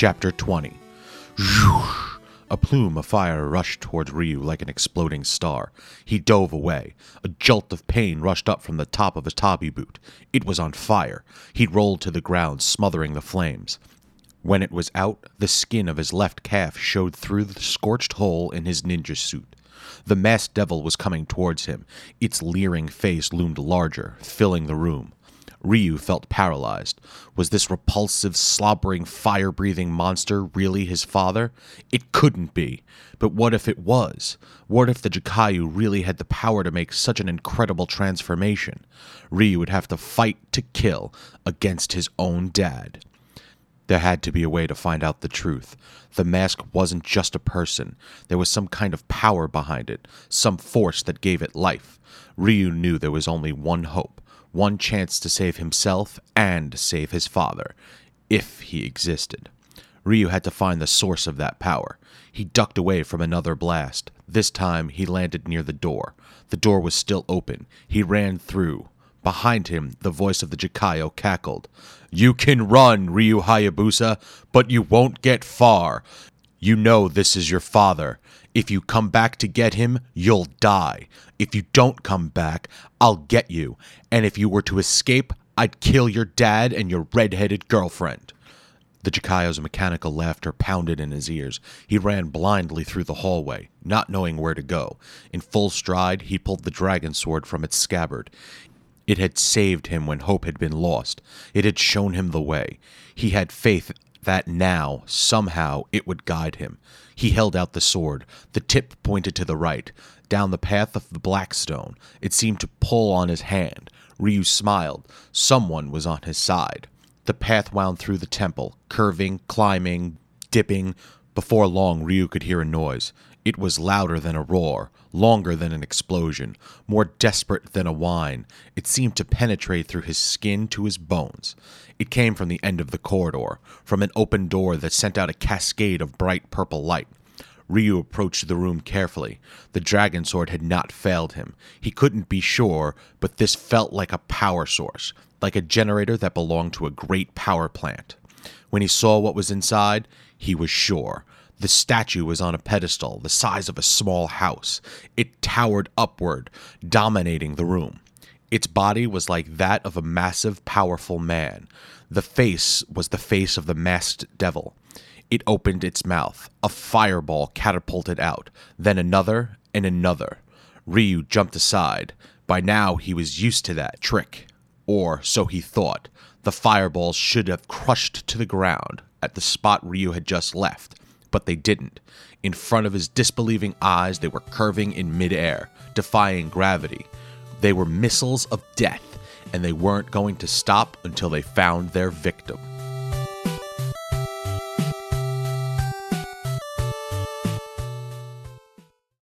Chapter 20 A plume of fire rushed towards Ryu like an exploding star. He dove away. A jolt of pain rushed up from the top of his tabi boot. It was on fire. He rolled to the ground, smothering the flames. When it was out, the skin of his left calf showed through the scorched hole in his ninja suit. The masked devil was coming towards him. Its leering face loomed larger, filling the room. Ryu felt paralyzed. Was this repulsive, slobbering, fire breathing monster really his father? It couldn't be. But what if it was? What if the Jaquio really had the power to make such an incredible transformation? Ryu would have to fight to kill against his own dad. There had to be a way to find out the truth. The mask wasn't just a person, there was some kind of power behind it, some force that gave it life. Ryu knew there was only one hope, one chance to save himself and save his father, if he existed. Ryu had to find the source of that power. He ducked away from another blast. This time he landed near the door. The door was still open. He ran through. Behind him, the voice of the Jaquio cackled. You can run, Ryu Hayabusa, but you won't get far. You know this is your father. If you come back to get him, you'll die. If you don't come back, I'll get you. And if you were to escape, I'd kill your dad and your red-headed girlfriend. The Jaquio's mechanical laughter pounded in his ears. He ran blindly through the hallway, not knowing where to go. In full stride, he pulled the dragon sword from its scabbard. It had saved him when hope had been lost. It had shown him the way. He had faith that now, somehow, it would guide him. He held out the sword. The tip pointed to the right, down the path of the Blackstone. It seemed to pull on his hand. Ryu smiled. Someone was on his side. The path wound through the temple, curving, climbing, dipping. Before long, Ryu could hear a noise. It was louder than a roar, longer than an explosion, more desperate than a whine. It seemed to penetrate through his skin to his bones. It came from the end of the corridor, from an open door that sent out a cascade of bright purple light. Ryu approached the room carefully. The dragon sword had not failed him. He couldn't be sure, but this felt like a power source, like a generator that belonged to a great power plant. When he saw what was inside, he was sure. The statue was on a pedestal the size of a small house. It towered upward, dominating the room. Its body was like that of a massive, powerful man. The face was the face of the masked devil. It opened its mouth. A fireball catapulted out, then another and another. Ryu jumped aside. By now, he was used to that trick. Or so he thought. The fireballs should have crushed to the ground at the spot Ryu had just left but they didn't. In front of his disbelieving eyes, they were curving in midair, defying gravity. They were missiles of death, and they weren't going to stop until they found their victim.